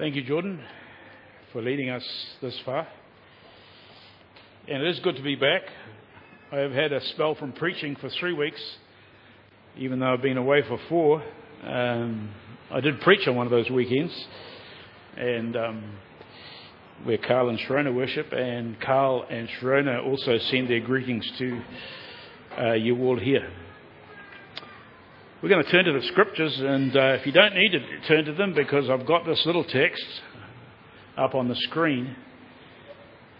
Thank you, Jordan, for leading us this far. And it is good to be back. I have had a spell from preaching for three weeks, even though I've been away for four. Um, I did preach on one of those weekends, and um, where Carl and Sharona worship, and Carl and Sharona also send their greetings to uh, you all here. We're going to turn to the scriptures, and uh, if you don't need to turn to them, because I've got this little text up on the screen,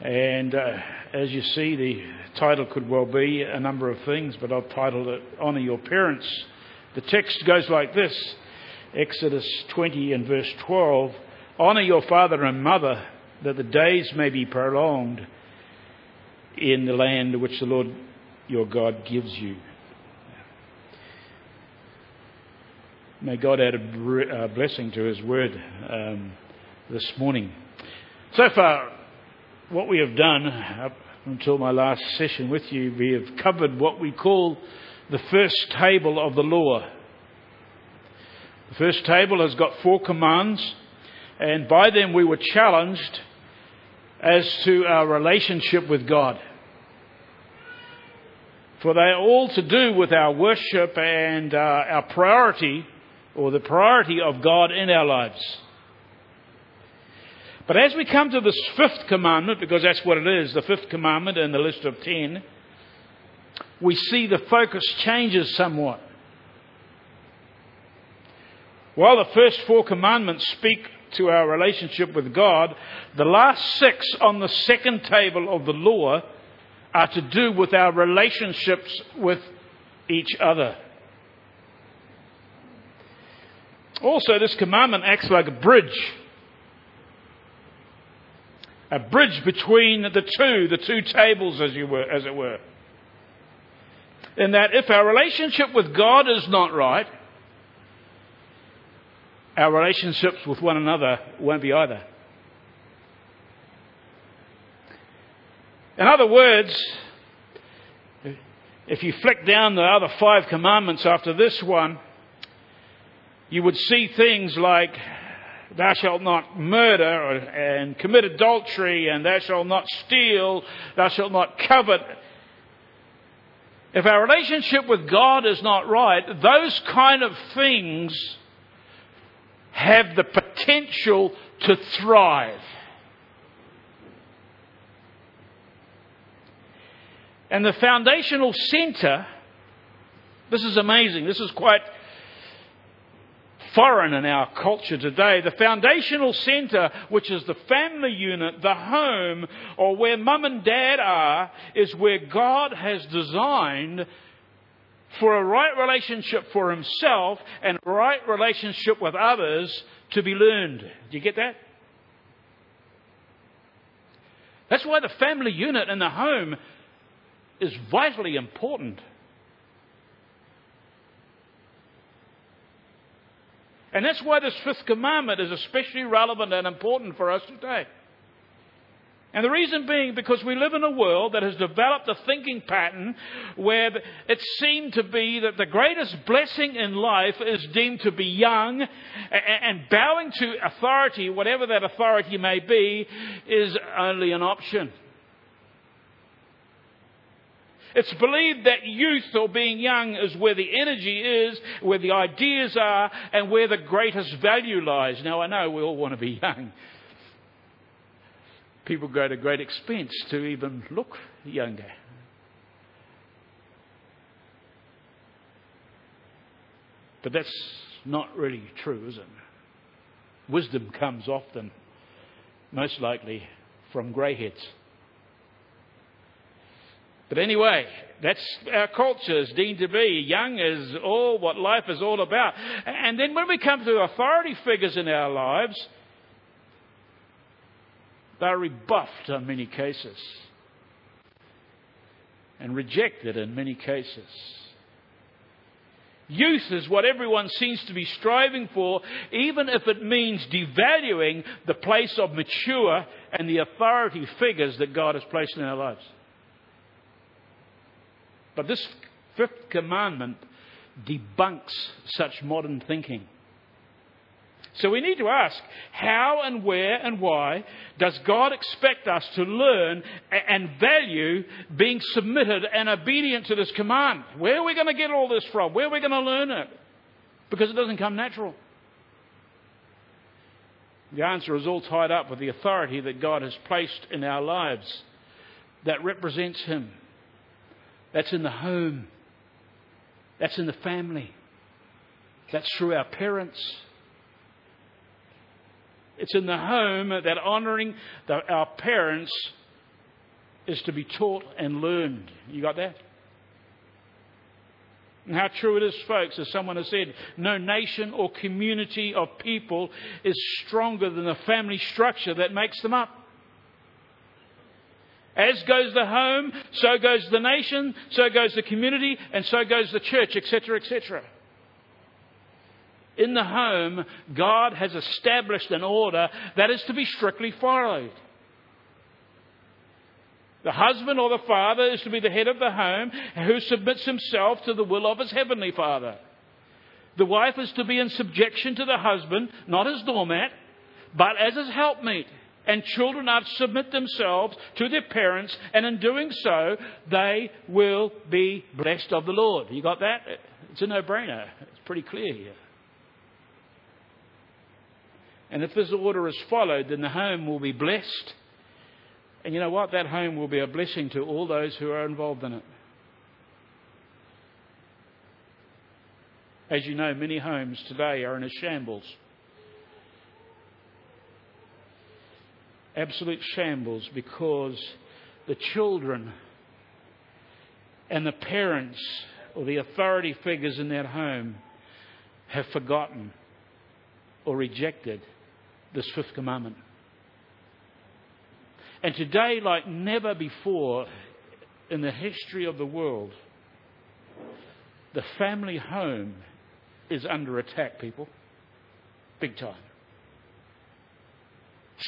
and uh, as you see, the title could well be a number of things, but I've titled it Honour Your Parents. The text goes like this Exodus 20 and verse 12 Honour your father and mother, that the days may be prolonged in the land which the Lord your God gives you. May God add a blessing to His word um, this morning. So far, what we have done up until my last session with you, we have covered what we call the first table of the law. The first table has got four commands, and by them we were challenged as to our relationship with God. For they are all to do with our worship and uh, our priority or the priority of God in our lives. But as we come to this fifth commandment, because that's what it is, the fifth commandment in the list of ten, we see the focus changes somewhat. While the first four commandments speak to our relationship with God, the last six on the second table of the law are to do with our relationships with each other. Also, this commandment acts like a bridge. A bridge between the two, the two tables, as, you were, as it were. In that if our relationship with God is not right, our relationships with one another won't be either. In other words, if you flick down the other five commandments after this one, you would see things like thou shalt not murder and commit adultery and thou shalt not steal, thou shalt not covet. If our relationship with God is not right, those kind of things have the potential to thrive. And the foundational center, this is amazing. This is quite foreign in our culture today. The foundational centre, which is the family unit, the home, or where mum and dad are, is where God has designed for a right relationship for himself and a right relationship with others to be learned. Do you get that? That's why the family unit in the home is vitally important. And that's why this fifth commandment is especially relevant and important for us today. And the reason being because we live in a world that has developed a thinking pattern where it seemed to be that the greatest blessing in life is deemed to be young and bowing to authority, whatever that authority may be, is only an option. It's believed that youth or being young is where the energy is, where the ideas are, and where the greatest value lies. Now, I know we all want to be young. People go to great expense to even look younger. But that's not really true, is it? Wisdom comes often, most likely, from greyheads. But anyway, that's our culture is deemed to be. Young is all what life is all about. And then when we come to authority figures in our lives, they're rebuffed in many cases and rejected in many cases. Youth is what everyone seems to be striving for, even if it means devaluing the place of mature and the authority figures that God has placed in our lives. But this fifth commandment debunks such modern thinking. So we need to ask how and where and why does God expect us to learn and value being submitted and obedient to this command? Where are we going to get all this from? Where are we going to learn it? Because it doesn't come natural. The answer is all tied up with the authority that God has placed in our lives that represents Him. That's in the home. That's in the family. That's through our parents. It's in the home that honouring our parents is to be taught and learned. You got that? And how true it is, folks, as someone has said, no nation or community of people is stronger than the family structure that makes them up. As goes the home, so goes the nation, so goes the community, and so goes the church, etc., etc in the home, God has established an order that is to be strictly followed. The husband or the father is to be the head of the home who submits himself to the will of his heavenly father. The wife is to be in subjection to the husband, not as doormat, but as his helpmeet. And children are to submit themselves to their parents, and in doing so, they will be blessed of the Lord. You got that? It's a no brainer. It's pretty clear here. And if this order is followed, then the home will be blessed. And you know what? That home will be a blessing to all those who are involved in it. As you know, many homes today are in a shambles. Absolute shambles because the children and the parents or the authority figures in that home have forgotten or rejected this fifth commandment. And today, like never before in the history of the world, the family home is under attack, people. Big time.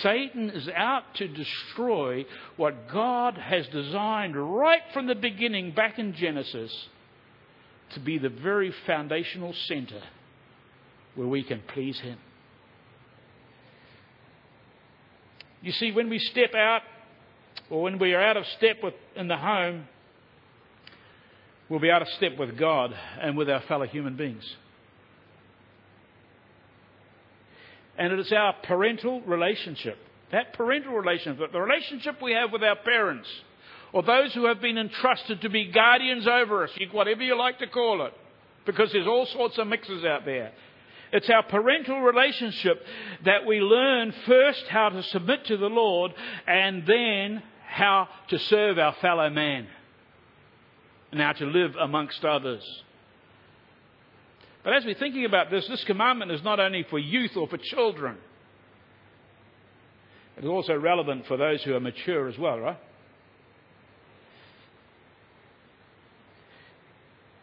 Satan is out to destroy what God has designed right from the beginning, back in Genesis, to be the very foundational center where we can please Him. You see, when we step out or when we are out of step with, in the home, we'll be out of step with God and with our fellow human beings. And it is our parental relationship, that parental relationship, the relationship we have with our parents, or those who have been entrusted to be guardians over us, whatever you like to call it, because there's all sorts of mixes out there. It's our parental relationship that we learn first how to submit to the Lord and then how to serve our fellow man and how to live amongst others. But as we're thinking about this, this commandment is not only for youth or for children. It's also relevant for those who are mature as well, right?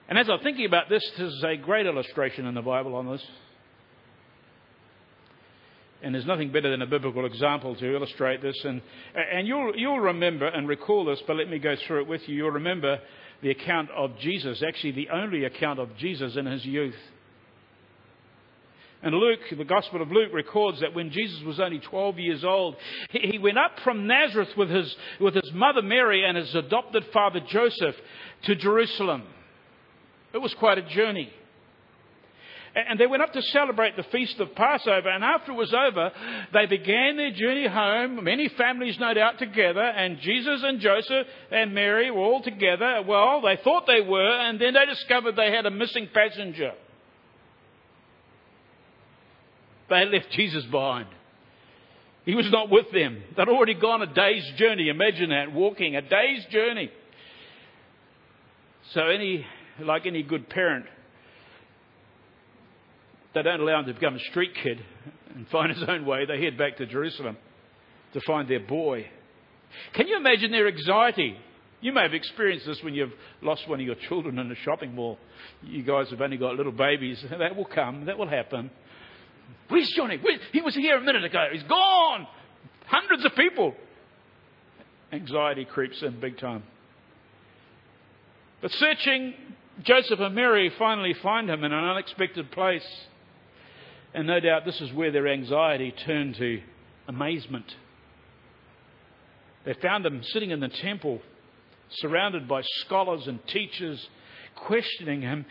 And as I'm thinking about this, there's a great illustration in the Bible on this. And there's nothing better than a biblical example to illustrate this. And, and you'll, you'll remember and recall this, but let me go through it with you. You'll remember the account of Jesus, actually, the only account of Jesus in his youth. And Luke, the Gospel of Luke, records that when Jesus was only 12 years old, he, went up from Nazareth with his, with his mother Mary and his adopted father Joseph to Jerusalem. It was quite a journey. And they went up to celebrate the feast of Passover. And after it was over, they began their journey home, many families no doubt together. And Jesus and Joseph and Mary were all together. Well, they thought they were, and then they discovered they had a missing passenger. They had left Jesus behind. He was not with them. They'd already gone a day's journey. Imagine that, walking a day's journey. So, any, like any good parent, they don't allow him to become a street kid and find his own way. They head back to Jerusalem to find their boy. Can you imagine their anxiety? You may have experienced this when you've lost one of your children in a shopping mall. You guys have only got little babies. That will come. That will happen. Where's Johnny? Where? He was here a minute ago. He's gone. Hundreds of people. Anxiety creeps in big time. But searching, Joseph and Mary finally find him in an unexpected place. And no doubt this is where their anxiety turned to amazement. They found him sitting in the temple, surrounded by scholars and teachers, questioning him,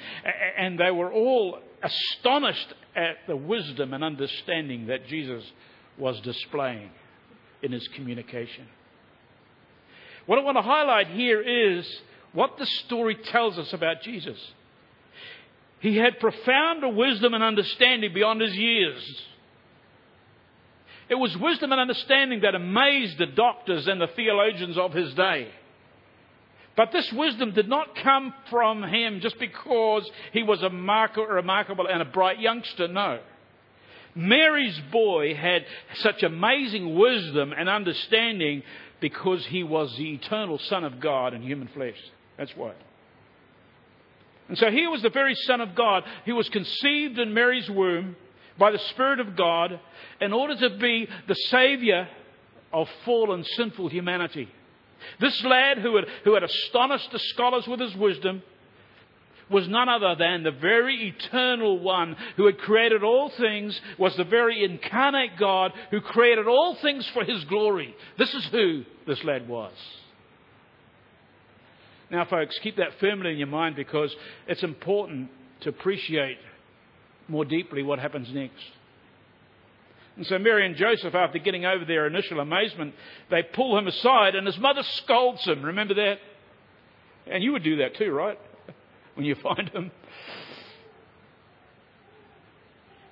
and they were all astonished at the wisdom and understanding that Jesus was displaying in his communication. What I want to highlight here is what the story tells us about Jesus. He had profound wisdom and understanding beyond his years. It was wisdom and understanding that amazed the doctors and the theologians of his day. But this wisdom did not come from him just because he was a remarkable and a bright youngster. No. Mary's boy had such amazing wisdom and understanding because he was the eternal Son of God in human flesh. That's why. And so he was the very Son of God. He was conceived in Mary's womb by the Spirit of God in order to be the Saviour of fallen, sinful humanity. This lad who had, who had astonished the scholars with his wisdom was none other than the very eternal one who had created all things, was the very incarnate God who created all things for his glory. This is who this lad was. Now, folks, keep that firmly in your mind because it's important to appreciate more deeply what happens next. And so Mary and Joseph, after getting over their initial amazement, they pull him aside and his mother scolds him. Remember that? And you would do that too, right? When you find him.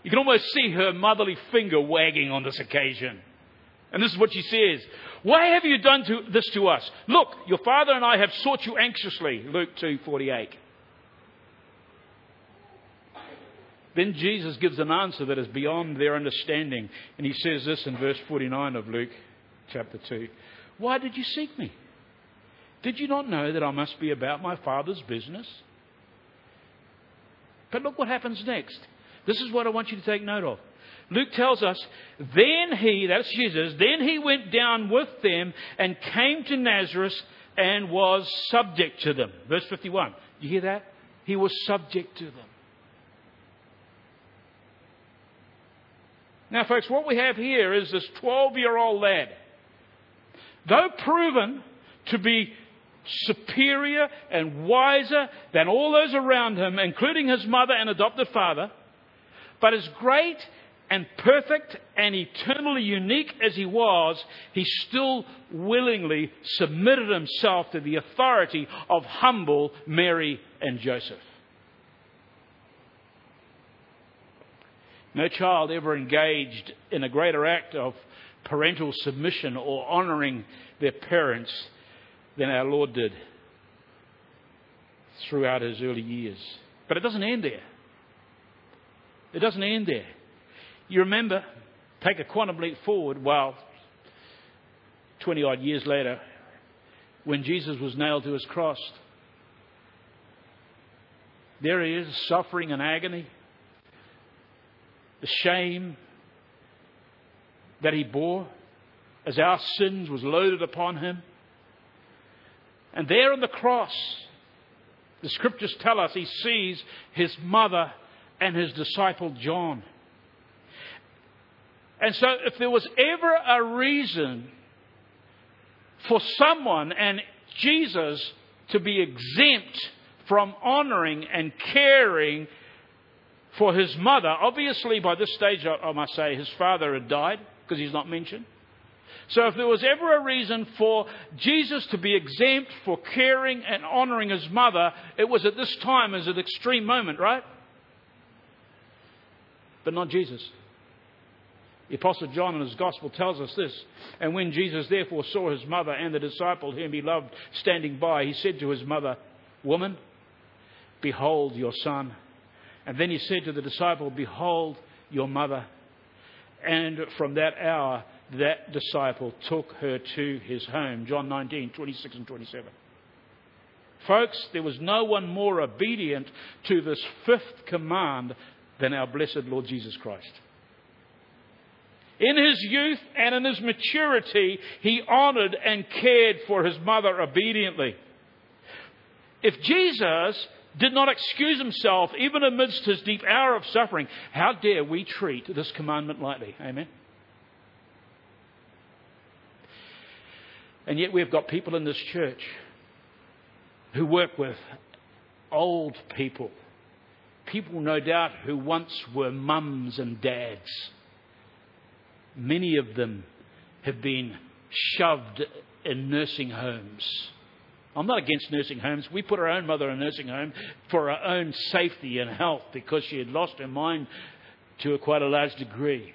You can almost see her motherly finger wagging on this occasion. And this is what she says. Why have you done to, this to us? Look, your father and I have sought you anxiously. Luke 2:48. Then Jesus gives an answer that is beyond their understanding. And he says this in verse 49 of Luke chapter 2 Why did you seek me? Did you not know that I must be about my Father's business? But look what happens next. This is what I want you to take note of. Luke tells us, then he, that's Jesus, then he went down with them and came to Nazareth and was subject to them. Verse 51. Do you hear that? He was subject to them. Now, folks, what we have here is this 12 year old lad. Though proven to be superior and wiser than all those around him, including his mother and adopted father, but as great and perfect and eternally unique as he was, he still willingly submitted himself to the authority of humble Mary and Joseph. No child ever engaged in a greater act of parental submission or honouring their parents than our Lord did throughout his early years. But it doesn't end there. It doesn't end there. You remember, take a quantum leap forward, well, 20 odd years later, when Jesus was nailed to his cross. There he is, suffering and agony the shame that he bore as our sins was loaded upon him. And there on the cross, the scriptures tell us he sees his mother and his disciple John. And so, if there was ever a reason for someone and Jesus to be exempt from honoring and caring for his mother. Obviously, by this stage, I must say, his father had died because he's not mentioned. So, if there was ever a reason for Jesus to be exempt for caring and honouring his mother, it was at this time as an extreme moment, right? But not Jesus. The Apostle John in his Gospel tells us this. And when Jesus therefore saw his mother and the disciple whom he loved standing by, he said to his mother, Woman, behold your son. And then he said to the disciple, Behold your mother. And from that hour, that disciple took her to his home. John 19, 26 and 27. Folks, there was no one more obedient to this fifth command than our blessed Lord Jesus Christ. In his youth and in his maturity, he honored and cared for his mother obediently. If Jesus did not excuse himself even amidst his deep hour of suffering. How dare we treat this commandment lightly? Amen. And yet we've got people in this church who work with old people. People, no doubt, who once were mums and dads. Many of them have been shoved in nursing homes. I'm not against nursing homes. We put our own mother in a nursing home for our own safety and health because she had lost her mind to a quite a large degree.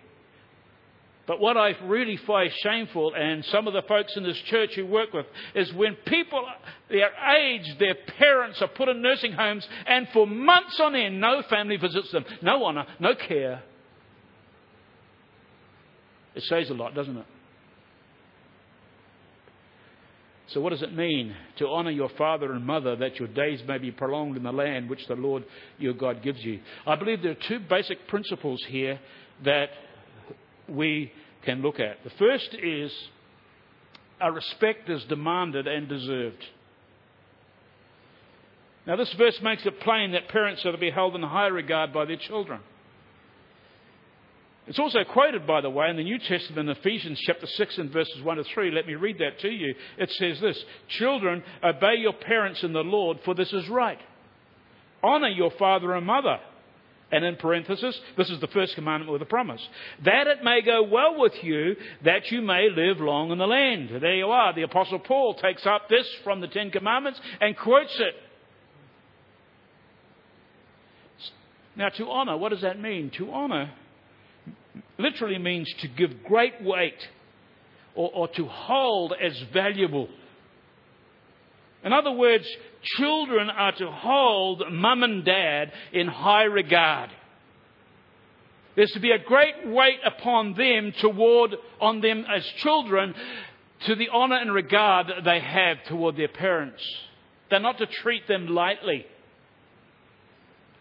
But what I really find shameful, and some of the folks in this church who work with, is when people, their age, their parents are put in nursing homes, and for months on end, no family visits them, no honour, no care. It says a lot, doesn't it? So, what does it mean to honour your father and mother that your days may be prolonged in the land which the Lord your God gives you? I believe there are two basic principles here that we can look at. The first is a respect is demanded and deserved. Now, this verse makes it plain that parents are to be held in high regard by their children. It's also quoted, by the way, in the New Testament, Ephesians chapter 6 and verses 1 to 3. Let me read that to you. It says this Children, obey your parents in the Lord, for this is right. Honour your father and mother and in parenthesis, this is the first commandment with a promise. That it may go well with you, that you may live long in the land. There you are. The Apostle Paul takes up this from the Ten Commandments and quotes it. Now, to honour, what does that mean? To honour literally means to give great weight or, or to hold as valuable. In other words, children are to hold mum and dad in high regard. There's to be a great weight upon them toward, on them as children, to the honour and regard that they have toward their parents. They're not to treat them lightly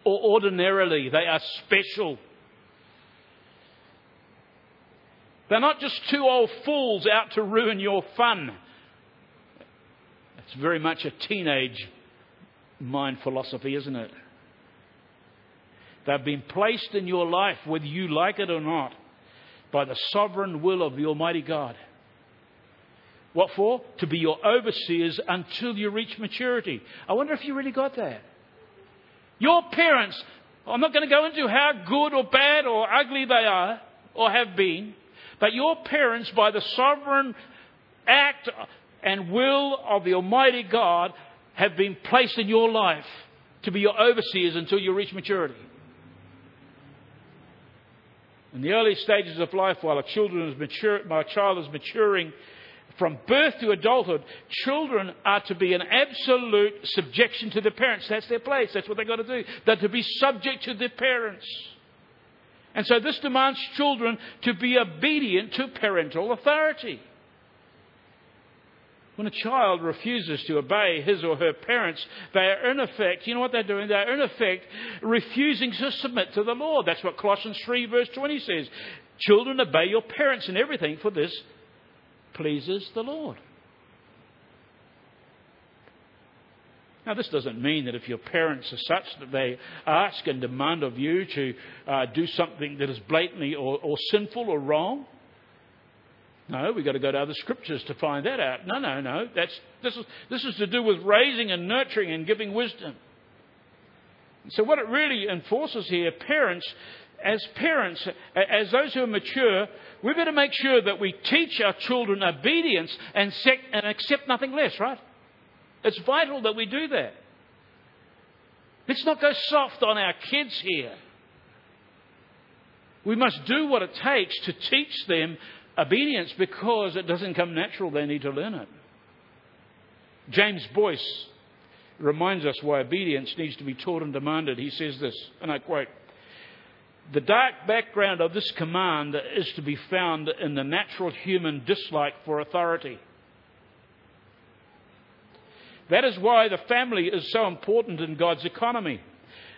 or ordinarily. They are special. They're not just two old fools out to ruin your fun. It's very much a teenage mind philosophy, isn't it? They've been placed in your life, whether you like it or not, by the sovereign will of the Almighty God. What for? To be your overseers until you reach maturity. I wonder if you really got that. Your parents, I'm not going to go into how good or bad or ugly they are or have been, but your parents, by the sovereign act and will of the Almighty God have been placed in your life to be your overseers until you reach maturity. In the early stages of life, while a children is mature, my child is maturing from birth to adulthood, children are to be in absolute subjection to their parents. That's their place. That's what they've got to do. They're to be subject to their parents. And so this demands children to be obedient to parental authority. When a child refuses to obey his or her parents, they are in effect, you know what they're doing? They're in effect refusing to submit to the Lord. That's what Colossians 3 verse 20 says. Children, obey your parents in everything, for this pleases the Lord. Now, this doesn't mean that if your parents are such that they ask and demand of you to uh, do something that is blatantly or, or sinful or wrong, no, we've got to go to other scriptures to find that out. No, no, no. That's, this, is, this is to do with raising and nurturing and giving wisdom. So, what it really enforces here, parents, as parents, as those who are mature, we better make sure that we teach our children obedience and, sec- and accept nothing less, right? It's vital that we do that. Let's not go soft on our kids here. We must do what it takes to teach them obedience because it doesn't come natural, they need to learn it. James Boice reminds us why obedience needs to be taught and demanded. He says this, and I quote The dark background of this command is to be found in the natural human dislike for authority. That is why the family is so important in God's economy.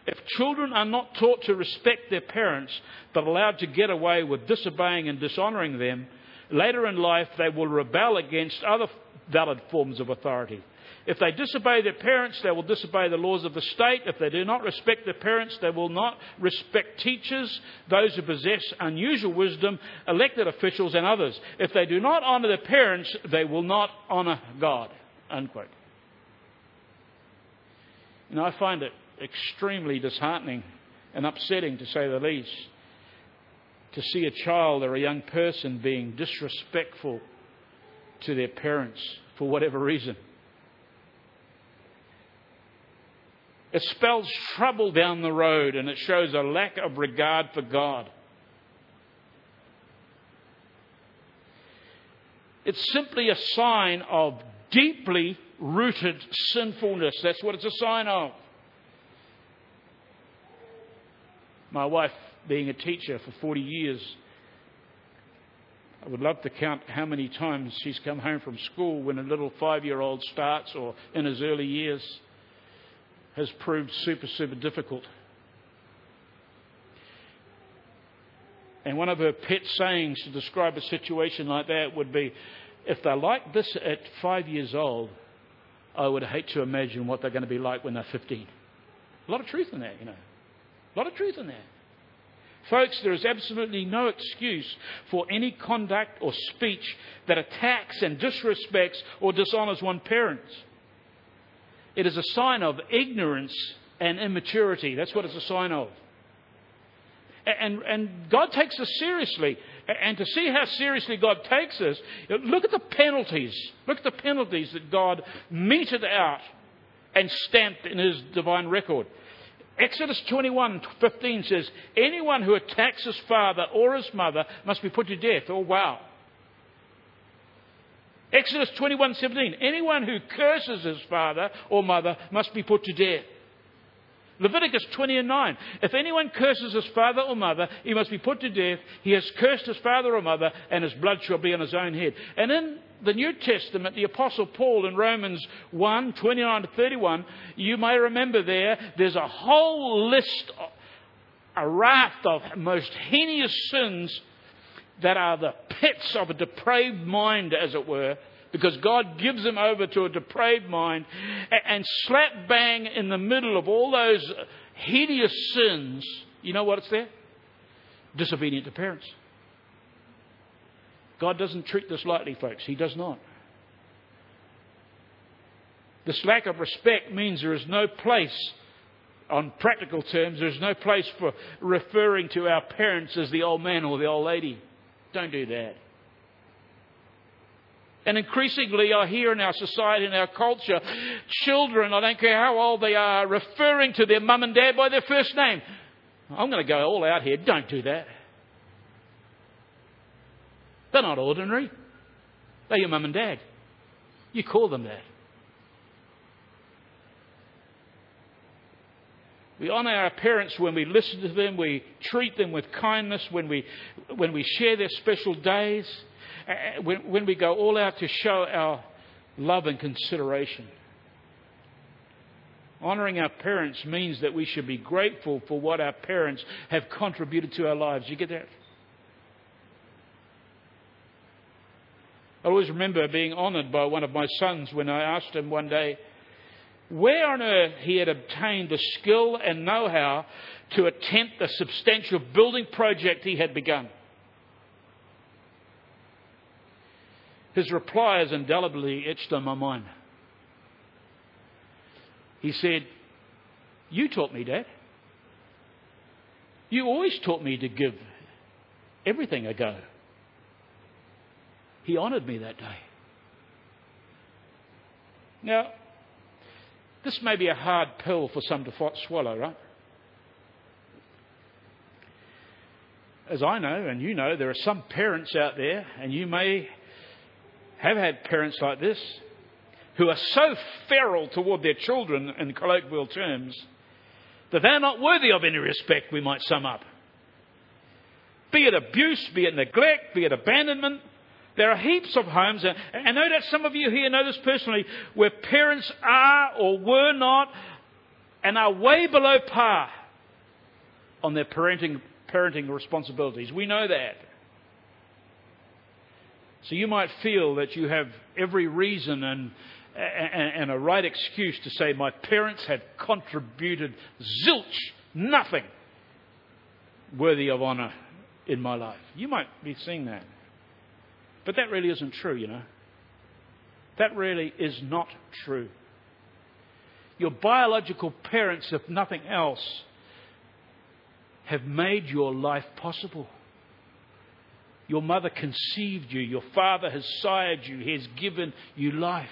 If children are not taught to respect their parents, but allowed to get away with disobeying and dishonouring them, later in life they will rebel against other valid forms of authority. If they disobey their parents, they will disobey the laws of the state. If they do not respect their parents, they will not respect teachers, those who possess unusual wisdom, elected officials, and others. If they do not honour their parents, they will not honour God. Unquote. And I find it extremely disheartening and upsetting, to say the least, to see a child or a young person being disrespectful to their parents for whatever reason. It spells trouble down the road and it shows a lack of regard for God. It's simply a sign of deeply rooted sinfulness. That's what it's a sign of. My wife, being a teacher for 40 years, I would love to count how many times she's come home from school when a little five year old starts or in his early years has proved super, super difficult. And one of her pet sayings to describe a situation like that would be if they're like this at five years old, I would hate to imagine what they're going to be like when they're 15. A lot of truth in that, you know. A lot of truth in that. Folks, there is absolutely no excuse for any conduct or speech that attacks and disrespects or dishonors one parent. It is a sign of ignorance and immaturity. That's what it's a sign of. And, and God takes us seriously. And to see how seriously God takes us, look at the penalties. Look at the penalties that God meted out and stamped in His divine record. Exodus 21:15 says, "Anyone who attacks his father or his mother must be put to death." Oh wow. Exodus 21:17, "Anyone who curses his father or mother must be put to death." Leviticus 20 and 9. If anyone curses his father or mother, he must be put to death. He has cursed his father or mother, and his blood shall be on his own head. And in the New Testament, the Apostle Paul in Romans 1 29 to 31, you may remember there, there's a whole list, a raft of most heinous sins that are the pits of a depraved mind, as it were, because God gives them over to a depraved mind, and slap bang in the middle of all those hideous sins, you know what it's there? Disobedient to parents. God doesn't treat this lightly, folks. He does not. This lack of respect means there is no place, on practical terms, there's no place for referring to our parents as the old man or the old lady. Don't do that. And increasingly, I hear in our society, in our culture, children, I don't care how old they are, referring to their mum and dad by their first name. I'm going to go all out here. Don't do that. They're not ordinary. They're your mum and dad. You call them that. We honour our parents when we listen to them, we treat them with kindness when we, when we share their special days, Uh, when, when we go all out to show our love and consideration. Honouring our parents means that we should be grateful for what our parents have contributed to our lives. You get that? I always remember being honoured by one of my sons when I asked him one day where on earth he had obtained the skill and know how to attempt the substantial building project he had begun. His reply is indelibly etched on my mind. He said, You taught me, Dad. You always taught me to give everything a go. He honoured me that day. Now, this may be a hard pill for some to swallow, right? As I know, and you know, there are some parents out there, and you may have had parents like this, who are so feral toward their children, in colloquial terms, that they're not worthy of any respect, we might sum up. Be it abuse, be it neglect, be it abandonment, there are heaps of homes, and I know that some of you here know this personally, where parents are or were not and are way below par on their parenting, parenting responsibilities. We know that. So you might feel that you have every reason and, and a right excuse to say my parents had contributed zilch, nothing worthy of honour in my life. You might be seeing that. But that really isn't true, you know. That really is not true. Your biological parents, if nothing else, have made your life possible. Your mother conceived you. Your father has sired you. He has given you life.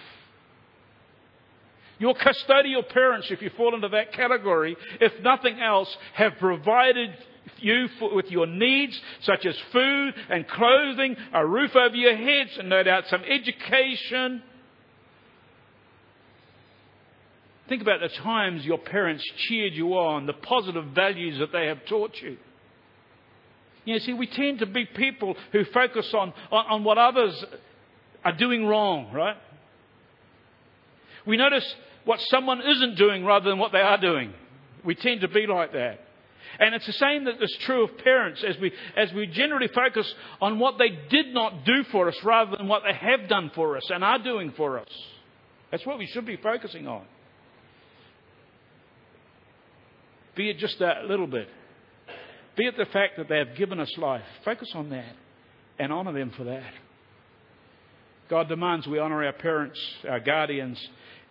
Your custodial parents, if you fall into that category, if nothing else, have provided you for, with your needs, such as food and clothing, a roof over your heads, and no doubt some education. Think about the times your parents cheered you on, the positive values that they have taught you. You know, see, we tend to be people who focus on, on, on what others are doing wrong, right? We notice what someone isn't doing rather than what they are doing. We tend to be like that. And it's the same that is true of parents as we, as we generally focus on what they did not do for us rather than what they have done for us and are doing for us. That's what we should be focusing on. Be it just a little bit. Be it the fact that they have given us life. Focus on that and honour them for that. God demands we honour our parents, our guardians,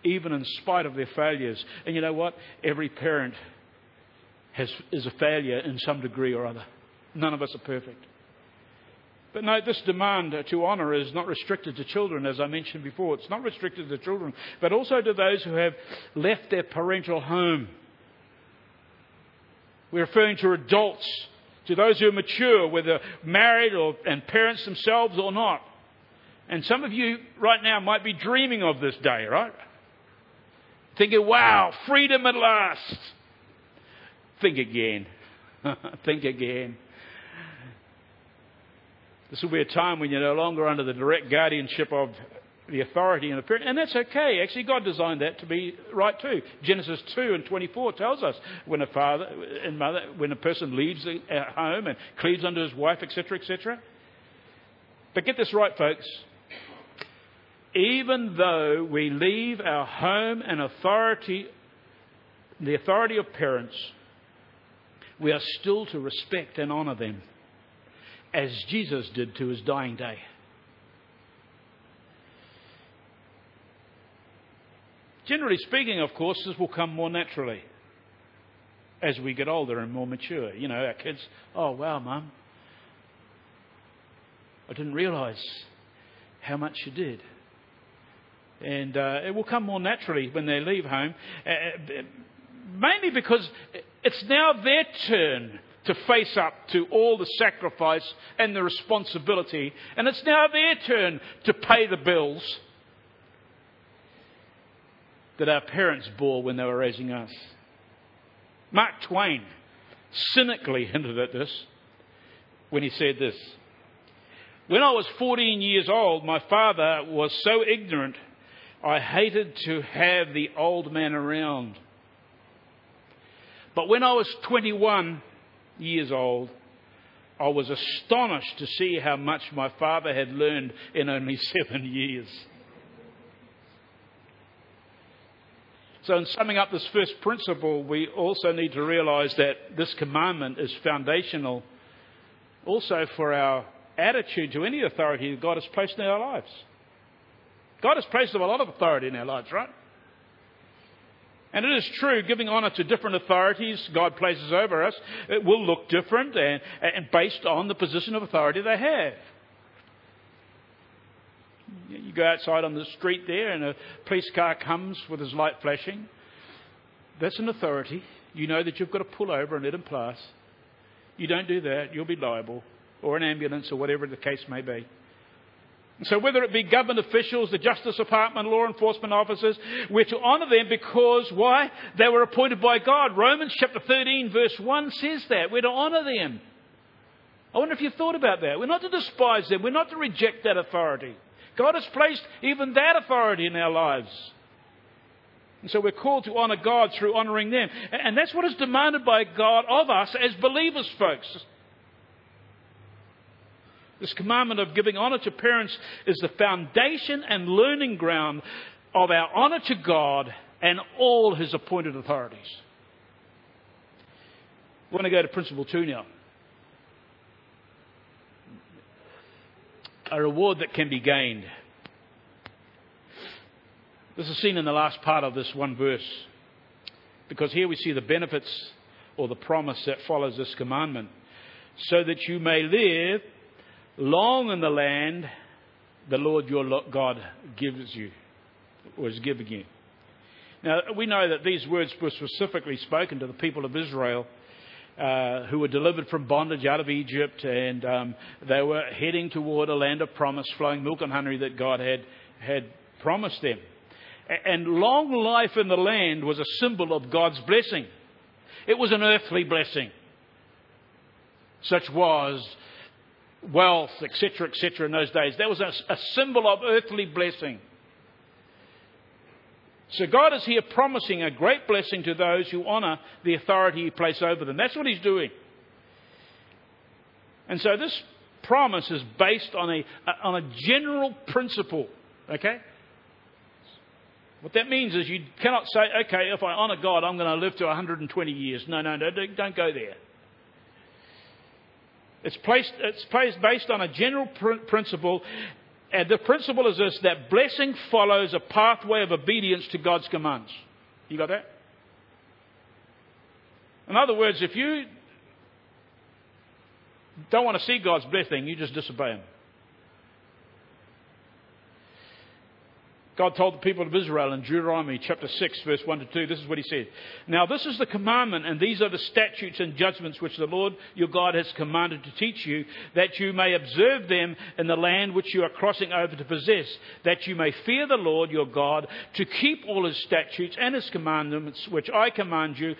even in spite of their failures. And you know what? Every parent has, is a failure in some degree or other. None of us are perfect. But note, this demand to honour is not restricted to children, as I mentioned before. It's not restricted to children, but also to those who have left their parental home. We're referring to adults, to those who are mature, whether married or, and parents themselves or not. And some of you right now might be dreaming of this day, right? Thinking, wow, freedom at last. Think again. Think again. This will be a time when you're no longer under the direct guardianship of the authority and the parent. And that's okay. Actually, God designed that to be right too. Genesis 2 and 24 tells us when a father and mother, when a person leaves the uh, home and cleaves unto his wife, etc., etc. But get this right, folks. Even though we leave our home and authority, the authority of parents, we are still to respect and honour them as Jesus did to his dying day. Generally speaking, of course, this will come more naturally as we get older and more mature. You know, our kids, oh, wow, mum, I didn't realise how much you did. And uh, it will come more naturally when they leave home, uh, mainly because it's now their turn to face up to all the sacrifice and the responsibility, and it's now their turn to pay the bills that our parents bore when they were raising us. Mark Twain cynically hinted at this when he said this. When I was 14 years old, my father was so ignorant, I hated to have the old man around. But when I was 21 years old, I was astonished to see how much my father had learned in only seven years. So, in summing up this first principle, we also need to realize that this commandment is foundational also for our attitude to any authority that God has placed in our lives. God has placed a lot of authority in our lives, right? And it is true, giving honour to different authorities God places over us, it will look different and, and based on the position of authority they have. You go outside on the street there and a police car comes with his light flashing. That's an authority. You know that you've got to pull over and let him pass. You don't do that, you'll be liable, or an ambulance, or whatever the case may be. So, whether it be government officials, the Justice Department, law enforcement officers, we're to honour them because why? They were appointed by God. Romans chapter 13, verse 1 says that. We're to honour them. I wonder if you've thought about that. We're not to despise them, we're not to reject that authority. God has placed even that authority in our lives. And so we're called to honour God through honouring them. And that's what is demanded by God of us as believers, folks. This commandment of giving honour to parents is the foundation and learning ground of our honour to God and all his appointed authorities. We're going to go to principle two now. A reward that can be gained. This is seen in the last part of this one verse. Because here we see the benefits or the promise that follows this commandment. So that you may live long in the land the Lord your God gives you, or is giving you. Now, we know that these words were specifically spoken to the people of Israel uh, who were delivered from bondage out of Egypt, and um, they were heading toward a land of promise, flowing milk and honey that God had, had promised them. And long life in the land was a symbol of God's blessing. It was an earthly blessing. Such was wealth, etc., etc., in those days. That was a, a symbol of earthly blessing. So God is here promising a great blessing to those who honour the authority He placed over them. That's what He's doing. And so this promise is based on a, on a general principle. Okay? What that means is you cannot say, okay, if I honour God, I'm going to live to 120 years. No, no, no, don't go there. It's, placed, it's placed based on a general pr- principle, and the principle is this that blessing follows a pathway of obedience to God's commands. You got that? In other words, if you don't want to see God's blessing, you just disobey Him. God told the people of Israel in Deuteronomy chapter 6, verse 1 to 2, this is what he said. Now, this is the commandment, and these are the statutes and judgments which the Lord your God has commanded to teach you, that you may observe them in the land which you are crossing over to possess, that you may fear the Lord your God, to keep all his statutes and his commandments, which I command you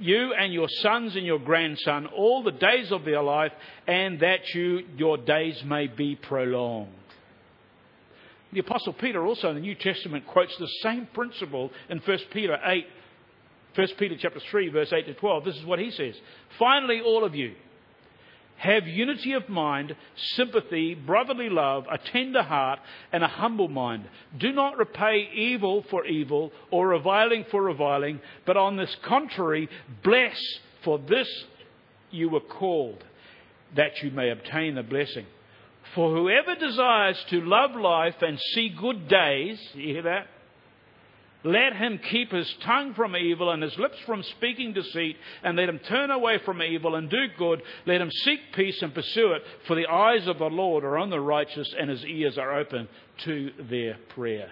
you and your sons and your grandson all the days of their life, and that you, your days may be prolonged. The Apostle Peter also in the New Testament quotes the same principle in 1 Peter 8, 1 Peter chapter 3, verse 8 to 12. This is what he says. Finally, all of you, have unity of mind, sympathy, brotherly love, a tender heart, and a humble mind. Do not repay evil for evil or reviling for reviling, but on this contrary, bless, for this you were called, that you may obtain the blessing. For whoever desires to love life and see good days, you hear that? Let him keep his tongue from evil and his lips from speaking deceit, and let him turn away from evil and do good. Let him seek peace and pursue it, for the eyes of the Lord are on the righteous, and his ears are open to their prayer.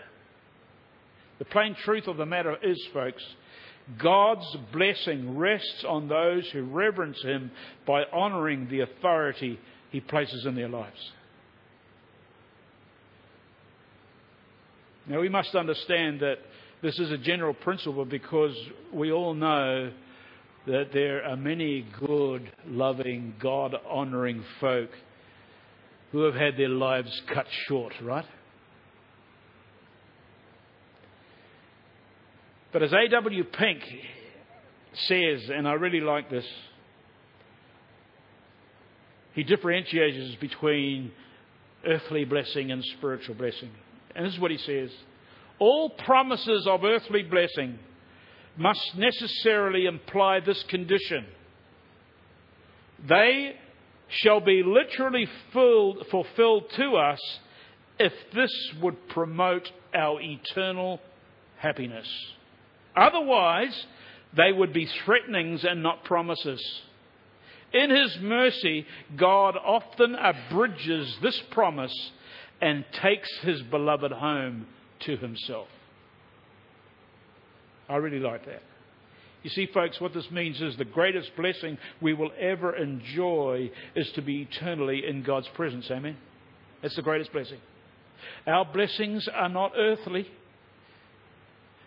The plain truth of the matter is, folks, God's blessing rests on those who reverence him by honouring the authority he places in their lives. Now, we must understand that this is a general principle because we all know that there are many good, loving, God honouring folk who have had their lives cut short, right? But as A.W. Pink says, and I really like this, he differentiates between earthly blessing and spiritual blessing. And this is what he says All promises of earthly blessing must necessarily imply this condition they shall be literally filled, fulfilled to us if this would promote our eternal happiness. Otherwise, they would be threatenings and not promises. In His mercy, God often abridges this promise and takes his beloved home to himself. I really like that. You see, folks, what this means is the greatest blessing we will ever enjoy is to be eternally in God's presence. Amen? That's the greatest blessing. Our blessings are not earthly.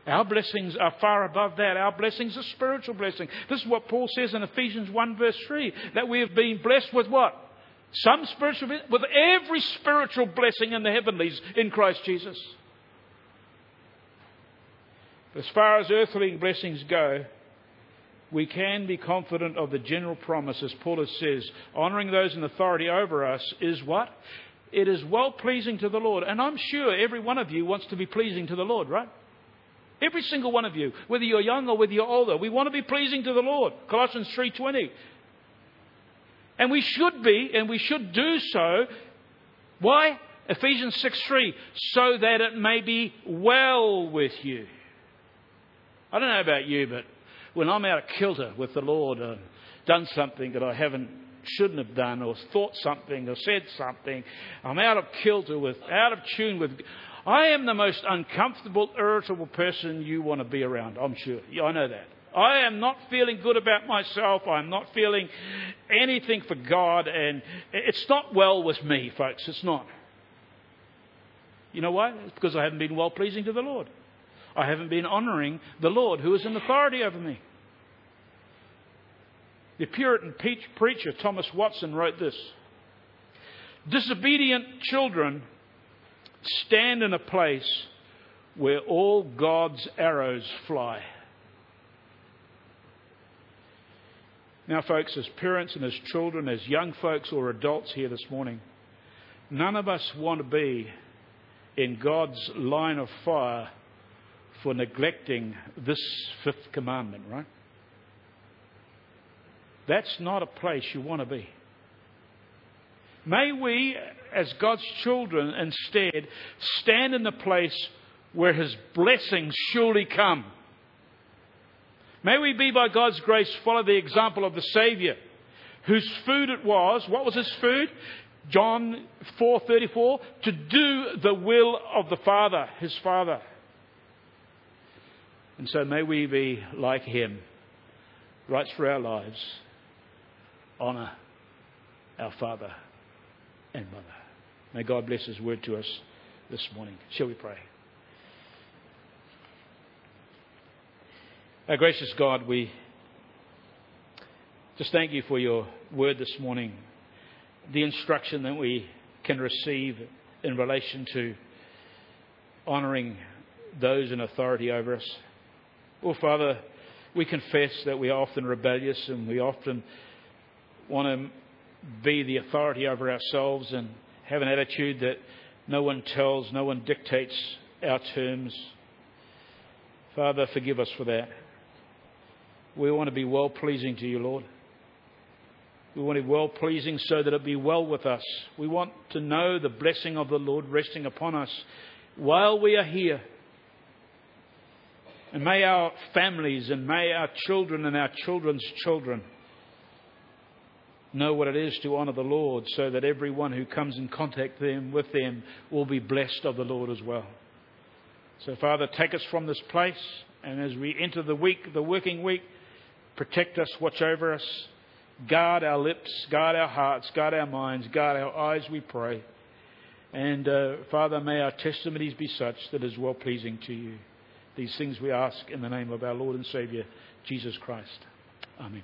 Our blessings are far above that. Our blessings are spiritual blessing. This is what Paul says in Ephesians 1 verse 3, that we have been blessed with what? Some spiritual, with every spiritual blessing in the heavenlies in Christ Jesus. As far as earthly blessings go, we can be confident of the general promise, as Paul says, honouring those in authority over us is what? it is well pleasing to the Lord. And I'm sure every one of you wants to be pleasing to the Lord, right? Every single one of you, whether you're young or whether you're older, we want to be pleasing to the Lord. Colossians 3:20. And we should be, and we should do so. Why? Ephesians 6:3, so that it may be well with you. I don't know about you, but when I'm out of kilter with the Lord, uh, done something that I haven't shouldn't have done, or thought something, or said something. I'm out of kilter with, out of tune with. I am the most uncomfortable, irritable person you want to be around. I'm sure. Yeah, I know that. I am not feeling good about myself. I'm not feeling anything for God, and it's not well with me, folks. It's not. You know why? It's because I haven't been well pleasing to the Lord. I haven't been honouring the Lord who is in authority over me. The Puritan preacher Thomas Watson wrote this Disobedient children stand in a place where all God's arrows fly. Now, folks, as parents and as children, as young folks or adults here this morning, none of us want to be in God's line of fire for neglecting this fifth commandment, right? That's not a place you want to be. May we, as God's children, instead stand in the place where His blessings surely come. May we be, by God's grace, follow the example of the Saviour, whose food it was. What was His food? John 4:34 to do the will of the Father, his Father. And so may we be like him Rights for our lives honour our father and mother. May God bless His word to us this morning. Shall we pray? Our gracious God, we just thank you for your word this morning, the instruction that we can receive in relation to honouring those in authority over us. Oh, Father, we confess that we are often rebellious and we often want to be the authority over ourselves and have an attitude that no one tells, no one dictates our terms. Father, forgive us for that. We want to be well pleasing to you, Lord. We want to be well pleasing so that it be well with us. We want to know the blessing of the Lord resting upon us while we are here. And may our families and may our children and our children's children know what it is to honour the Lord so that everyone who comes in contact them, with them will be blessed of the Lord as well. So, Father, take us from this place, and as we enter the week, the working week, protect us, watch over us, guard our lips, guard our hearts, guard our minds, guard our eyes, we pray. And, uh, Father, may our testimonies be such that is well pleasing to you. These things we ask in the name of our Lord and Saviour, Jesus Christ. Amen.